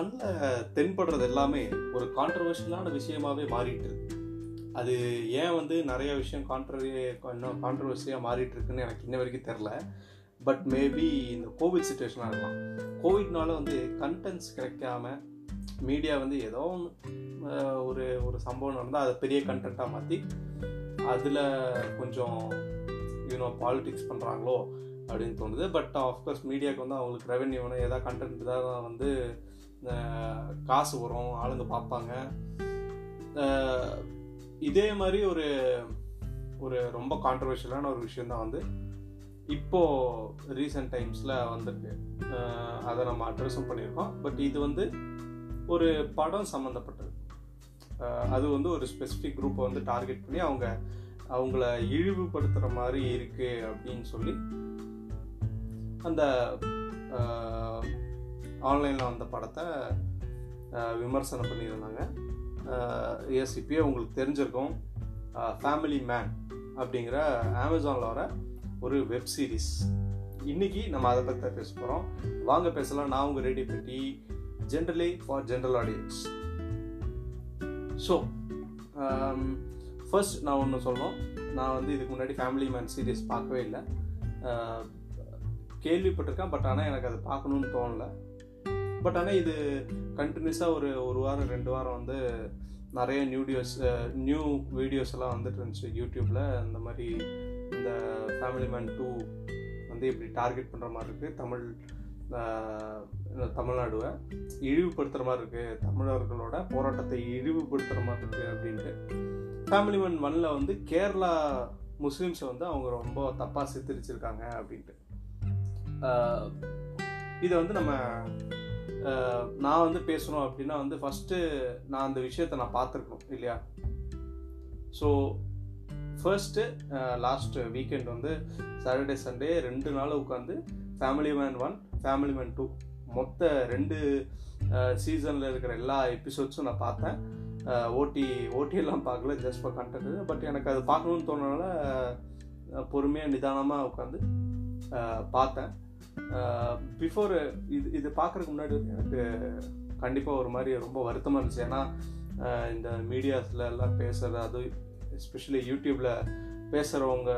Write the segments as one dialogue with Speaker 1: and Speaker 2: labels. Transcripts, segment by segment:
Speaker 1: கண்ணில் தென்படுறது எல்லாமே ஒரு கான்ட்ரவர்ஷியலான விஷயமாவே மாறிட்டு இருக்கு. அது ஏன் வந்து நிறைய விஷயம் கான்ட்ரவரி இன்னும் கான்ட்ரவர்சியாக மாறிட்டு இருக்குன்னு எனக்கு இன்ன வரைக்கும் தெரில பட் மேபி இந்த கோவிட் சுச்சுவேஷனாக இருக்கலாம். கோவிட்னால வந்து கண்டென்ட்ஸ் கிடைக்காம மீடியா வந்து ஏதோ ஒன்று ஒரு ஒரு சம்பவம் நடந்தால் அதை பெரிய கண்டென்ட்டாக மாற்றி அதில் கொஞ்சம் யூனோ பாலிடிக்ஸ் பண்ணுறாங்களோ அப்படின்னு தோணுது. பட் ஆஃப்கோர்ஸ் மீடியாவுக்கு வந்து அவங்களுக்கு ரெவென்யூ ஏதாவது கண்டென்ட் தான் வந்து காசு வரும் ஆளுங்க பார்ப்பாங்க. இதே மாதிரி ஒரு ஒரு ரொம்ப கான்ட்ரவர்ஷியலான ஒரு விஷயம் தான் வந்து இப்போது ரீசெண்ட் டைம்ஸில் வந்திருக்கு. அதை நம்ம அட்ரஸும் பண்ணியிருக்கோம். பட் இது வந்து ஒரு படம் சம்மந்தப்பட்டது அது வந்து ஒரு ஸ்பெசிஃபிக் குரூப்பை வந்து டார்கெட் பண்ணி அவங்க அவங்கள இழிவுபடுத்துகிற மாதிரி இருக்குது அப்படின்னு சொல்லி அந்த ஆன்லைனில் வந்த படத்தை விமர்சனம் பண்ணியிருந்தாங்க. எஸ் இப்பயே உங்களுக்கு தெரிஞ்சிருக்கும். ஃபேமிலி மேன் அப்படிங்கிற அமேசானில் வர ஒரு வெப் சீரிஸ் இன்றைக்கி நம்ம அதை பற்றி தான் பேச போகிறோம் வாங்க பேசலாம். நான் உங்கள் ரெடி பெட்டி generally for general audience so first நான் ஒன்று சொல்லணும். நான் வந்து இதுக்கு முன்னாடி ஃபேமிலி மேன் சீரியஸ் பார்க்கவே இல்லை. கேள்விப்பட்டிருக்கேன் பட் ஆனால் எனக்கு அதை பார்க்கணுன்னு தோணல. பட் ஆனால் இது கண்டினியூஸாக ஒரு ஒரு வாரம் ரெண்டு வாரம் வந்து நிறைய நியூடியோஸ் நியூ வீடியோஸ் எல்லாம் வந்துட்டு இருந்துச்சு. யூடியூப்பில் இந்த மாதிரி இந்த ஃபேமிலி மேன் டூ வந்து இப்படி டார்கெட் பண்ணுற மாதிரி இருக்குது தமிழ் தமிழ்நாடுவை இழிவுபடுத்துகிற மாதிரி இருக்குது தமிழர்களோட போராட்டத்தை இழிவுபடுத்துகிற மாதிரி இருக்குது அப்படின்ட்டு. ஃபேமிலி மேன் ஒன்ல வந்து கேரளா முஸ்லீம்ஸை வந்து அவங்க ரொம்ப தப்பாக சித்தரிச்சிருக்காங்க அப்படின்ட்டு. இதை வந்து நம்ம நான் வந்து பேசணும் அப்படின்னா வந்து ஃபஸ்ட்டு நான் அந்த விஷயத்தை நான் பார்த்துருக்கணும் இல்லையா? ஸோ ஃபர்ஸ்ட்டு லாஸ்ட் வீக்கெண்ட் வந்து சாட்டர்டே சண்டே ரெண்டு நாள் உட்காந்து Family Man one Family Man two மொத்த ரெண்டு சீசனில் இருக்கிற எல்லா எபிசோட்ஸும் நான் பார்த்தேன். ஓட்டி ஓட்டியெல்லாம் பார்க்கல ஜஸ்ட் ஃபார் கண்டென்ட் பட் எனக்கு அது பார்க்கணுன்னு தோணுனால பொறுமையாக நிதானமாக உட்காந்து பார்த்தேன். Uh, பிஃபோர் இது இது பார்க்குறதுக்கு முன்னாடி வந்து எனக்கு கண்டிப்பாக ஒரு மாதிரி ரொம்ப வருத்தமாக இருந்துச்சு. ஏன்னா uh, இந்த மீடியாஸில் எல்லாம் பேசுகிறது அது எஸ்பெஷலி யூடியூப்பில் பேசுகிறவங்க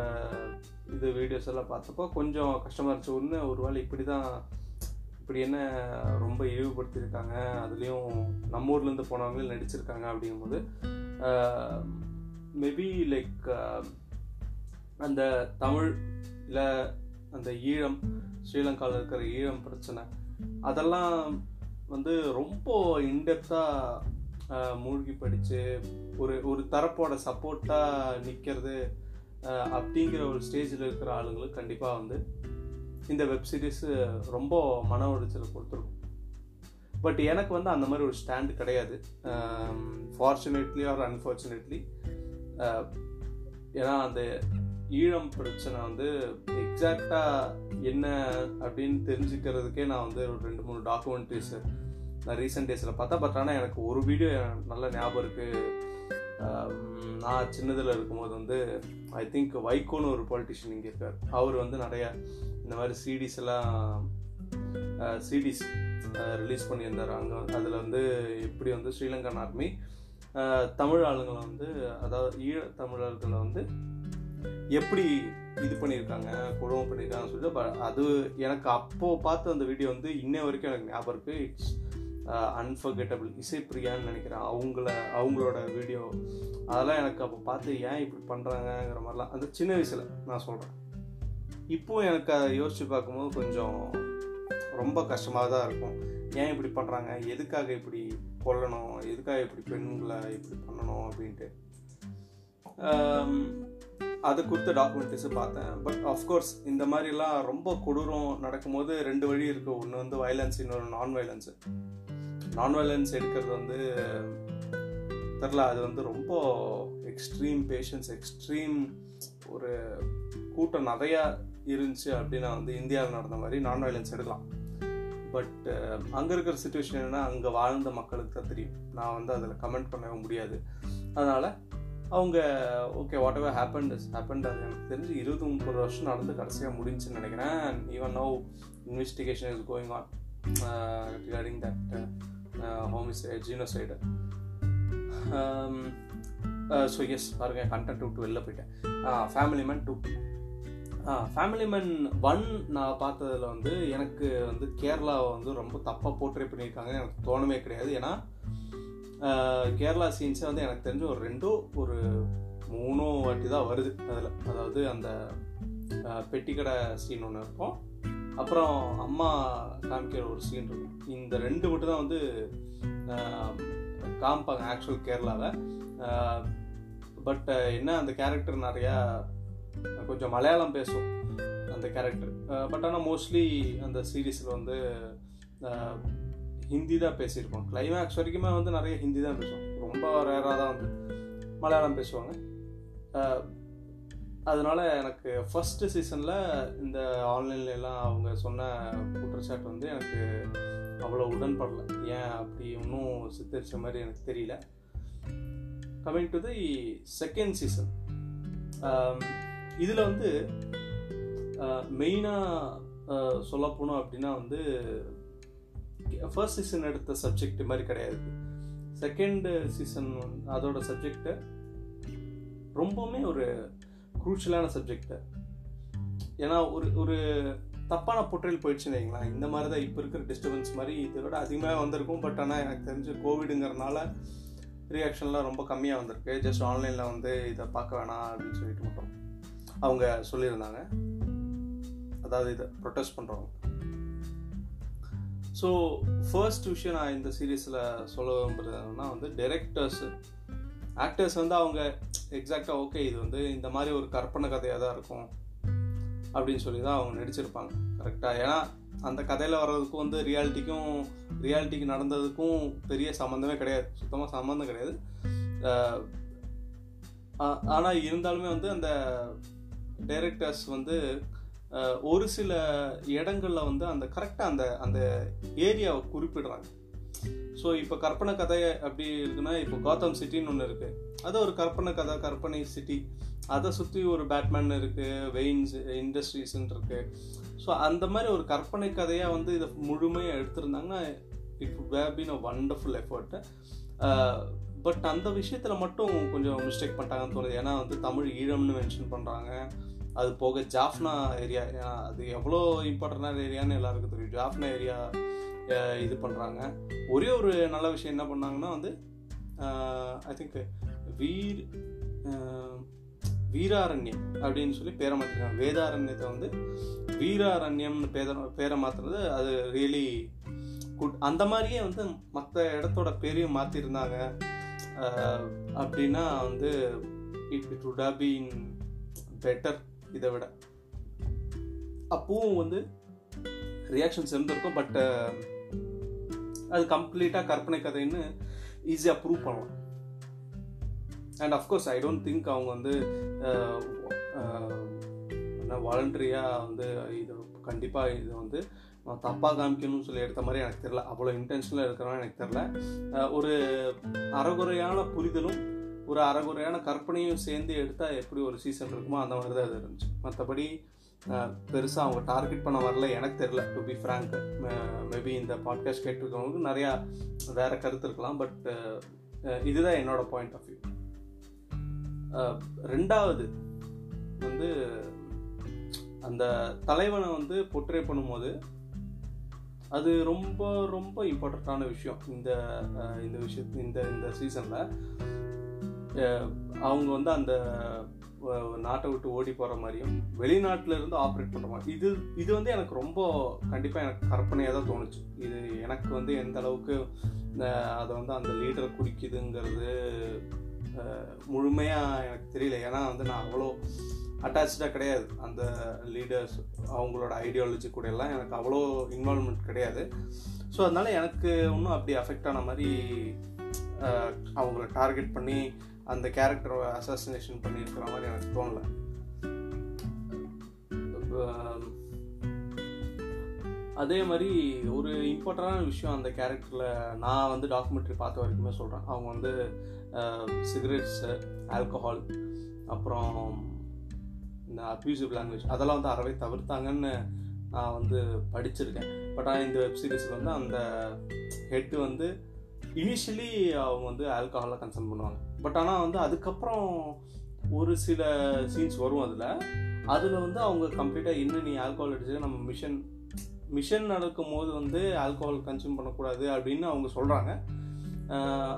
Speaker 1: இது வீடியோஸ் எல்லாம் பார்த்தப்போ கொஞ்சம் கஷ்டமாக இருந்துச்சு. ஒன்று ஒரு வேளை இப்படி தான் இப்படி என்ன ரொம்ப இழிவுபடுத்தியிருக்காங்க அதுலேயும் நம்ம ஊர்லேருந்து போனவங்களும் நடிச்சிருக்காங்க அப்படிங்கும்போது uh, மேபி லைக் அந்த தமிழ் இல்லை அந்த ஈழம் ஸ்ரீலங்காவில் இருக்கிற ஈழம் பிரச்சனை அதெல்லாம் வந்து ரொம்ப இன்டெப்த்தாக மூழ்கி படித்து ஒரு ஒரு தரப்போட சப்போர்ட்டாக நிற்கிறது அப்படிங்கிற ஒரு ஸ்டேஜில் இருக்கிற ஆளுங்களுக்கு கண்டிப்பாக வந்து இந்த வெப் சீரிஸு ரொம்ப மன உளைச்சலை கொடுத்துருக்கும். பட் எனக்கு வந்து அந்த மாதிரி ஒரு ஸ்டாண்டு கிடையாது. ஃபார்ச்சுனேட்லி ஆர் அன்ஃபார்ச்சுனேட்லி ஏன்னா அந்த ஈழம் பிரச்சனை வந்து எக்ஸாக்டாக என்ன அப்படின்னு தெரிஞ்சுக்கிறதுக்கே நான் வந்து ஒரு ரெண்டு மூணு டாக்குமெண்ட்ரிஸ் நான் ரீசெண்ட் டேஸில் பார்த்தா பட் ஆனால் எனக்கு ஒரு வீடியோ நல்ல ஞாபகம் இருக்குது நான் சின்னதில் இருக்கும்போது வந்து ஐ திங்க் வைகோன்னு ஒரு பொலிட்டிஷியன் இங்கே இருக்கார். அவர் வந்து நிறைய இந்த மாதிரி சிடிஸ் எல்லாம் சிடிஸ் ரிலீஸ் பண்ணியிருந்தார். அங்கே அதில் வந்து எப்படி வந்து ஸ்ரீலங்கன் ஆர்மி தமிழ் ஆளுங்களை வந்து அதாவது ஈழ தமிழர்களை வந்து எப்படி இது பண்ணியிருக்காங்க கொடுமை பண்ணியிருக்காங்கன்னு சொல்லிட்டு பட் அது எனக்கு அப்போது பார்த்த அந்த வீடியோ வந்து இன்ன வரைக்கும் எனக்கு ஞாபகம் இருக்குது இட்ஸ் அன்ஃபர்கெட்டபிள் இசைப்பிரியான்னு நினைக்கிறேன். அவங்கள அவங்களோட வீடியோ அதெல்லாம் எனக்கு அப்போ பார்த்து ஏன் இப்படி பண்ணுறாங்கங்கிற மாதிரிலாம் அந்த சின்ன வயசில் நான் சொல்கிறேன் இப்போ எனக்கு அதை யோசித்து பார்க்கும்போது கொஞ்சம் ரொம்ப கஷ்டமாக தான் இருக்கும். ஏன் இப்படி பண்ணுறாங்க எதுக்காக இப்படி கொல்லணும்? எதுக்காக இப்படி பெண்களை இப்படி பண்ணணும் அப்படின்ட்டு. Um, அது கொடுத்த டாக்குமெண்ட்ரிஸு பார்த்தேன். பட் ஆஃப்கோர்ஸ் இந்த மாதிரிலாம் ரொம்ப கொடூரம் நடக்கும்போது ரெண்டு வழி இருக்குது ஒன்று வந்து வயலன்ஸ் இன்னொரு நான் வயலன்ஸு நான் வயலன்ஸ் எடுக்கிறது வந்து தெரில அது வந்து ரொம்ப எக்ஸ்ட்ரீம் பேஷன்ஸ் எக்ஸ்ட்ரீம் ஒரு கூட்டம் நிறையா இருந்துச்சு அப்படின்னா வந்து இந்தியாவில் நடந்த மாதிரி நான் வயலன்ஸ் எடுக்கலாம் பட் அங்கே இருக்கிற சுச்சுவேஷன் என்னென்னா அங்கே வாழ்ந்த மக்களுக்கு தான் தெரியும். நான் வந்து அதில் கமெண்ட் பண்ணவே முடியாது. அதனால் அவங்க okay whatever happen is happen அது எனக்கு தெரிஞ்சு இருபது முப்பது வருஷம் நடந்து கடைசியாக முடிஞ்சுன்னு நினைக்கிறேன். Even no investigation is going on regarding that homicide genocide so yes பாருங்கள் கண்டென்ட் விட்டு வெளில போயிட்டேன். Family Man two Family Man one நான் பார்த்ததில் வந்து எனக்கு வந்து கேரளாவை வந்து ரொம்ப தப்பாக போர்ட்ரே பண்ணியிருக்காங்கன்னு எனக்கு தோணவே கிடையாது. ஏன்னா கேரளா சீன்ஸே வந்து எனக்கு தெரிஞ்ச ஒரு ரெண்டோ ஒரு மூணோ வாட்டி தான் வருது அதில். அதாவது அந்த பெட்டிக்கடை சீன் ஒன்று இருக்கும். அப்புறம் அம்மா காமிக்கிற ஒரு சீன் இருக்கும். இந்த ரெண்டு மட்டும் தான் வந்து காமிப்பாங்க ஆக்சுவல் கேரளாவில் பட் என்ன அந்த கேரக்டர் நிறையா கொஞ்சம் மலையாளம் பேசும் அந்த கேரக்டர் பட் ஆனால் மோஸ்ட்லி அந்த சீரீஸில் வந்து ஹிந்தி தான் பேசியிருக்கோம் கிளைமேக்ஸ் வரைக்குமே வந்து நிறைய ஹிந்தி தான் பேசுவோம். ரொம்ப ரேராக தான் வந்து மலையாளம் பேசுவாங்க. அதனால எனக்கு ஃபஸ்ட்டு சீசனில் இந்த ஆன்லைன்லலாம் அவங்க சொன்ன குற்றச்சாட்டு வந்து எனக்கு அவ்வளோ உடன்படலை. ஏன் அப்படி ஒன்றும் சித்தரித்த மாதிரி எனக்கு தெரியல. Coming to the second season இதில் வந்து மெயினாக சொல்ல போனோம் அப்படின்னா வந்து ஃபர்ஸ்ட் சீசன் எடுத்த சப்ஜெக்ட் மாதிரி கிடையாது. செகண்ட் சீசன் அதோட சப்ஜெக்டு ரொம்பவுமே ஒரு குரூஷலான சப்ஜெக்டு ஏன்னா ஒரு ஒரு தப்பான பொற்றையில் போயிடுச்சுன்னு வைங்களேன். இந்த மாதிரி தான் இப்போ இருக்கிற டிஸ்டர்பன்ஸ் மாதிரி இதை விட அதிகமாக வந்திருக்கும். பட் ஆனால் எனக்கு தெரிஞ்சு கோவிடுங்கிறனால ரியாக்ஷன்லாம் ரொம்ப கம்மியாக வந்திருக்கு. ஜஸ்ட் ஆன்லைனில் வந்து இதை பார்க்க வேணாம் அப்படின்னு சொல்லிட்டு மட்டும் அவங்க சொல்லியிருந்தாங்க. அதாவது இதை ப்ரொட்டஸ்ட் பண்ணுறவங்க ஸோ ஃபர்ஸ்ட் விஷயம் நான் இந்த சீரீஸில் சொல்ல விரும்புகிறதுனா வந்து டெரெக்டர்ஸு ஆக்டர்ஸ் வந்து அவங்க எக்ஸாக்டாக ஓகே இது வந்து இந்த மாதிரி ஒரு கற்பனை கதையாக தான் இருக்கும் அப்படின்னு சொல்லி தான் அவங்க நடிச்சிருப்பாங்க. கரெக்டாக ஏன்னா அந்த கதையில் வர்றதுக்கும் வந்து ரியாலிட்டிக்கும் ரியாலிட்டிக்கு நடந்ததுக்கும் பெரிய சம்மந்தமே கிடையாது. சுத்தமாக சம்மந்தம் கிடையாது. ஆனால் இருந்தாலுமே வந்து அந்த டைரக்டர்ஸ் வந்து ஒரு சில இடங்களில் வந்து அந்த கரெக்டாக அந்த அந்த ஏரியாவை குறிப்பிடுறாங்க. ஸோ இப்போ கற்பனை கதை அப்படி இருக்குன்னா இப்போ காத்தம் சிட்டின்னு ஒன்று இருக்குது அது ஒரு கற்பனை கதை கற்பனை சிட்டி அதை சுற்றி ஒரு பேட்மேன் இருக்குது வெயின்ஸ் இண்டஸ்ட்ரீஸ்ன்னு இருக்குது ஸோ அந்த மாதிரி ஒரு கற்பனை கதையாக வந்து இதை முழுமையாக எடுத்திருந்தாங்கன்னா it would have been a wonderful effort but அந்த விஷயத்தில் மட்டும் கொஞ்சம் மிஸ்டேக் பண்ணிட்டாங்கன்னு தோணுது. ஏன்னா வந்து தமிழ் ஈழம்னு மென்ஷன் பண்ணுறாங்க அது போக ஜாஃப்னா ஏரியா அது எவ்வளோ இம்பார்ட்டண்டான ஏரியான்னு எல்லாருக்கும் தெரியும். ஜாஃப்னா ஏரியா இது பண்ணுறாங்க ஒரே ஒரு நல்ல விஷயம் என்ன பண்ணாங்கன்னா வந்து ஐ திங்க் வீர் வீராரண்யம் அப்படின்னு சொல்லி பேரை மாற்றிருக்காங்க வேதாரண்யத்தை வந்து வீராரண்யம்னு பேர பேரை மாற்றுறது அது ரியலி குட் அந்த மாதிரியே வந்து மற்ற இடத்தோட பேரையும் மாற்றிருந்தாங்க அப்படின்னா வந்து it it would have been better இதை விட அப்பவும் வந்து ரியாக்ஷன்ஸ் இருந்திருக்கும் பட் அது கம்ப்ளீட்டாக கற்பனை கதைன்னு ஈஸியாக ப்ரூவ் பண்ணலாம். And of course I don't think அவங்க வந்து வாலண்டரியாக வந்து இது கண்டிப்பாக இது வந்து தப்பாக காமிக்கணும்னு சொல்லி எடுத்த மாதிரி எனக்கு தெரில அவ்வளோ இன்டென்ஷனில் இருக்கிறான்னு எனக்கு தெரில ஒரு அறகுறையான புரிதலும் ஒரு அறகுறையான கற்பனையும் சேர்ந்து எடுத்தால் எப்படி ஒரு சீசன் இருக்குமோ அந்த மாதிரி தான் இது இருந்துச்சு. மற்றபடி பெருசாக அவங்க டார்கெட் பண்ண வரல. எனக்கு தெரில டு பி ஃப்ராங்க் மேபி இந்த பாட்காஸ்ட் கேட்டிருக்கவங்களுக்கு நிறையா வேறு கருத்து இருக்கலாம். பட் இதுதான் என்னோடய பாயிண்ட் ஆஃப் வியூ ரெண்டாவது வந்து அந்த தலைவனை வந்து பொட்ரே பண்ணும்போது அது ரொம்ப ரொம்ப இம்பார்ட்டண்ட்டான விஷயம். இந்த இந்த விஷயத்து இந்த இந்த சீசனில் அவங்க வந்து அந்த நாட்டை விட்டு ஓடி போகிற மாதிரியும் வெளிநாட்டில் இருந்து ஆப்ரேட் பண்ணுற மாதிரி இது இது வந்து எனக்கு ரொம்ப கண்டிப்பாக எனக்கு கற்பனையாக தான் தோணுச்சு. இது எனக்கு வந்து எந்த அளவுக்கு அதை வந்து அந்த லீடரை குறிக்குதுங்கிறது முழுமையாக எனக்கு தெரியல. ஏன்னா வந்து நான் அவ்வளோ அட்டாச்சாக கிடையாது. அந்த லீடர்ஸ் அவங்களோட ஐடியாலஜி கூட எல்லாம் எனக்கு அவ்வளோ இன்வால்மெண்ட் கிடையாது. ஸோ அதனால் எனக்கு ஒன்றும் அப்படி அஃபெக்ட் ஆன மாதிரி அவங்கள டார்கெட் பண்ணி அந்த கேரக்டரை அசாசினேஷன் பண்ணியிருக்கிற மாதிரி எனக்கு தோணலை. அதே மாதிரி ஒரு இம்பார்ட்டண்டான விஷயம் அந்த கேரக்டரில் நான் வந்து டாக்குமெண்ட்ரி பார்த்த வரைக்குமே சொல்கிறேன் அவங்க வந்து சிகரெட்ஸு ஆல்கஹால் அப்புறம் இந்த அப்யூசிவ் லாங்குவேஜ் அதெல்லாம் வந்து அறவே தவிர்த்தாங்கன்னு நான் வந்து படிச்சிருக்கேன். பட் ஆனால் இந்த வெப்சீரிஸில் வந்து அந்த ஹெட்டு வந்து இனிஷியலி அவங்க வந்து ஆல்கஹாலாக கன்சல்ட் பண்ணுவாங்க. பட் ஆனால் வந்து அதுக்கப்புறம் ஒரு சில சீன்ஸ் வரும் அதில். அதில் வந்து அவங்க கம்ப்ளீட்டாக இன்னும் நீ ஆல்கஹால் அடிச்சு நம்ம மிஷன் மிஷன் நடக்கும் போது வந்து ஆல்கஹால் கன்சியூம் பண்ணக்கூடாது அப்படின்னு அவங்க சொல்கிறாங்க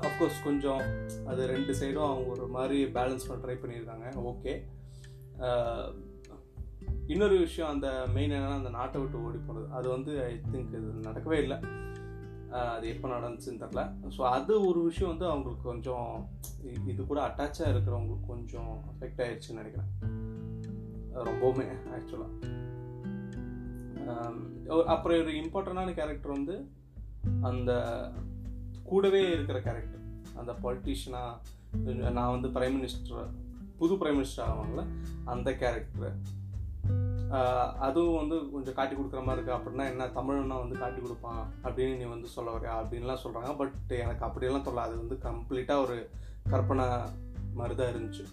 Speaker 1: அஃப்கோர்ஸ் கொஞ்சம் அது ரெண்டு சைடும் அவங்க ஒரு மாதிரி பேலன்ஸ் பண்ண ட்ரை பண்ணியிருக்காங்க. ஓகே இன்னொரு விஷயம் அந்த மெயின் என்னென்னா அந்த நாட்டை விட்டு ஓடி போனது அது வந்து ஐ திங்க் இது நடக்கவே இல்லை. அது எப்போ நடந்துச்சுன்னு தெரில ஸோ அது ஒரு விஷயம் வந்து அவங்களுக்கு கொஞ்சம் இது கூட அட்டாச்சாக இருக்கிறவங்களுக்கு கொஞ்சம் அஃபெக்ட் ஆயிடுச்சுன்னு நினைக்கிறேன். ரொம்பவுமே ஆக்சுவலாக அப்புறம் ஒரு இம்பார்ட்டண்டான கேரக்டர் வந்து அந்த கூடவே இருக்கிற கேரக்டர் அந்த பொலிட்டீஷியனாக நான் வந்து பிரைம் மினிஸ்டர் புது பிரைம் மினிஸ்டர் ஆவாங்கள்ல அந்த கேரக்டர் அதுவும் வந்து கொஞ்சம் காட்டி கொடுக்குற மாதிரி இருக்குது அப்படின்னா என்ன தமிழ்னா வந்து காட்டி கொடுப்பான். அப்படின்னு நீ வந்து சொல்ல வர அப்படின்லாம் சொல்கிறாங்க பட் எனக்கு அப்படியெல்லாம் சொல்ல அது வந்து கம்ப்ளீட்டாக ஒரு கற்பனை மாதிரி தான் இருந்துச்சு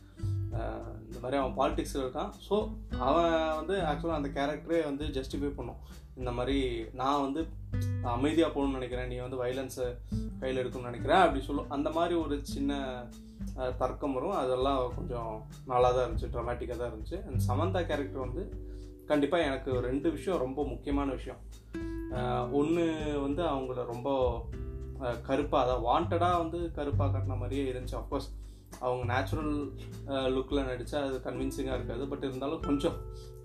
Speaker 1: இந்த மாதிரி அவன் பாலிடிக்ஸில் இருக்கான். ஸோ அவன் வந்து ஆக்சுவலாக அந்த கேரக்டரே வந்து ஜஸ்டிஃபை பண்ணும். இந்த மாதிரி நான் வந்து அமைதியாக போகணும்னு நினைக்கிறேன். நீ வந்து வைலன்ஸை கையில் எடுக்கணும்னு நினைக்கிறேன். அப்படி சொல்லும் அந்த மாதிரி ஒரு சின்ன தர்க்கம் வரும். அதெல்லாம் கொஞ்சம் நல்லா தான் இருந்துச்சு. ட்ரமாட்டிக்காக தான் இருந்துச்சு. அண்ட் சமந்தா கேரக்டர் வந்து கண்டிப்பாக எனக்கு ரெண்டு விஷயம் ரொம்ப முக்கியமான விஷயம். ஒன்று வந்து அவங்கள ரொம்ப கருப்பாக அதாவது வாண்டடாக வந்து கருப்பாக காட்டின மாதிரியே இருந்துச்சு. அஃப்கோர்ஸ் அவங்க நேச்சுரல் லுக்கில் நடித்தா அது கன்வின்சிங்காக இருக்காது. பட் இருந்தாலும் கொஞ்சம்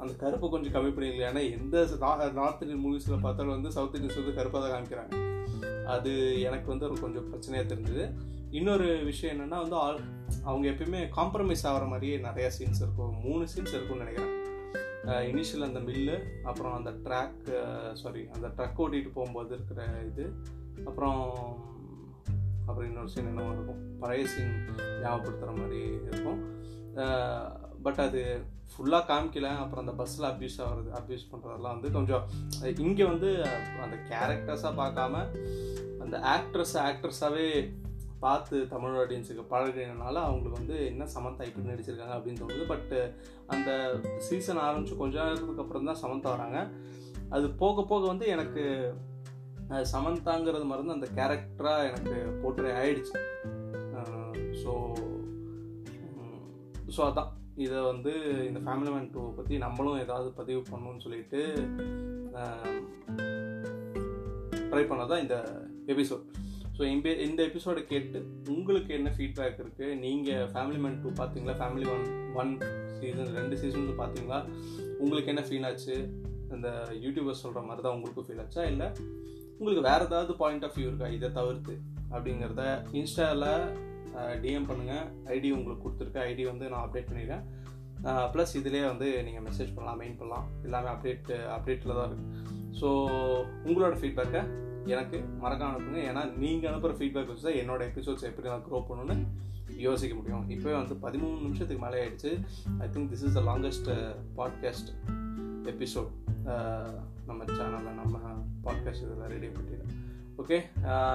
Speaker 1: அந்த கருப்பை கொஞ்சம் கம்மி பண்ணிடல ஏன்னா எந்த நார்த் இந்தியன் மூவிஸில் பார்த்தாலும் வந்து சவுத் இண்டியன்ஸ் வந்து கருப்பாக தான் காமிக்கிறாங்க. அது எனக்கு வந்து ஒரு கொஞ்சம் பிரச்சனையாக தெரிஞ்சுது. இன்னொரு விஷயம் என்னென்னா வந்து ஆல் அவங்க எப்பயுமே காம்ப்ரமைஸ் ஆகிற மாதிரியே நிறையா சீன்ஸ் இருக்கும். மூணு சீன்ஸ் இருக்கும்னு நினைக்கிறேன். இனிஷியல் அந்த மில்லு அப்புறம் அந்த ட்ராக் சாரி அந்த ட்ரக் ஓட்டிகிட்டு போகும்போது இருக்கிற இது அப்புறம் அப்புறம் இன்னொரு சீன் என்னவோ இருக்கும். பழைய சீன் ஞாபகப்படுத்துகிற மாதிரி இருக்கும். பட் அது ஃபுல்லாக காமிக்கல. அப்புறம் அந்த பஸ்ஸில் அப்யூஸ் ஆகிறது அப்யூஸ் பண்ணுறதெல்லாம் வந்து கொஞ்சம் இங்கே வந்து அந்த கேரக்டர்ஸாக பார்க்காம அந்த ஆக்ட்ரஸ் ஆக்ட்ரஸாகவே பார்த்து தமிழ் ஆடியன்ஸுக்கு பழகினால அவங்களுக்கு வந்து என்ன சமந்தா இப்படி நடிச்சிருக்காங்க அப்படின்னு தோணுது. பட் அந்த சீசன் ஆரம்பித்து கொஞ்ச நேரத்துக்கு அப்புறம் தான் சமந்தா வராங்க. அது போக போக வந்து எனக்கு சமந்தாங்கிறது மருந்து அந்த கேரக்டராக எனக்கு போட்டு ஆயிடுச்சு. ஸோ ஸோ அதான். இதை வந்து இந்த ஃபேமிலி மேன் டூவை பற்றி நம்மளும் ஏதாவது பதிவு பண்ணணும்னு சொல்லிட்டு ட்ரை பண்ணதான் இந்த எபிசோட் ஸோ இந்த இந்த எபிசோடை கேட்டு உங்களுக்கு என்ன ஃபீட்பேக் இருக்குது நீங்கள் ஃபேமிலி மேன் டூ பார்த்தீங்களா ஃபேமிலி ஒன் ஒன் சீசன் ரெண்டு சீசன் பார்த்தீங்களா உங்களுக்கு என்ன ஃபீல் ஆச்சு? அந்த யூடியூபர் சொல்கிற மாதிரி தான் உங்களுக்கு ஃபீல் ஆச்சா? இல்லை உங்களுக்கு வேறு ஏதாவது பாயிண்ட் ஆஃப் வியூ இருக்கா? இதை தவிர்த்து அப்படிங்கிறத இன்ஸ்டாவில் டிஎம் பண்ணுங்கள் ஐடி உங்களுக்கு கொடுத்துருக்க. ஐடி வந்து நான் அப்டேட் பண்ணிடுறேன். ப்ளஸ் இதிலே வந்து நீங்கள் மெசேஜ் பண்ணலாம் மெயின் பண்ணலாம். எல்லாமே அப்டேட் அப்டேட்டில் தான் இருக்குது ஸோ உங்களோட ஃபீட்பேக்கை எனக்கு மறக்காம அனுப்புங்க. ஏன்னா நீங்கள் அனுப்புகிற ஃபீட்பேக் வச்சு தான் என்னோட எபிசோட்ஸ் எப்படி நான் க்ரோ பண்ணணும்னு யோசிக்க முடியும். இப்போவே வந்து பதிமூணு நிமிஷத்துக்கு மேலே ஆயிடுச்சு. I think this is the longest podcast episode நம்ம சேனலில் நம்ம பாட்காஸ்ட் இதில் ரெடி பண்ணிடலாம் ஓகே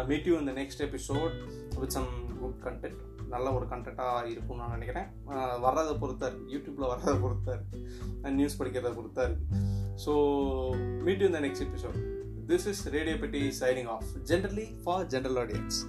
Speaker 1: மீட் யூ இந்த next episode with some good content நல்ல ஒரு கண்டென்ட்டாக இருக்கும்னு நான் நினைக்கிறேன். Uh, வர்றதை பொறுத்தா இருக்குது யூடியூப்பில் வர்றதை பொறுத்தா இருக்குது நியூஸ் படிக்கிறத பொறுத்தா இருக்குது ஸோ மீட் யூ இந்த next episode This is Radio Pity signing off, generally for general audience.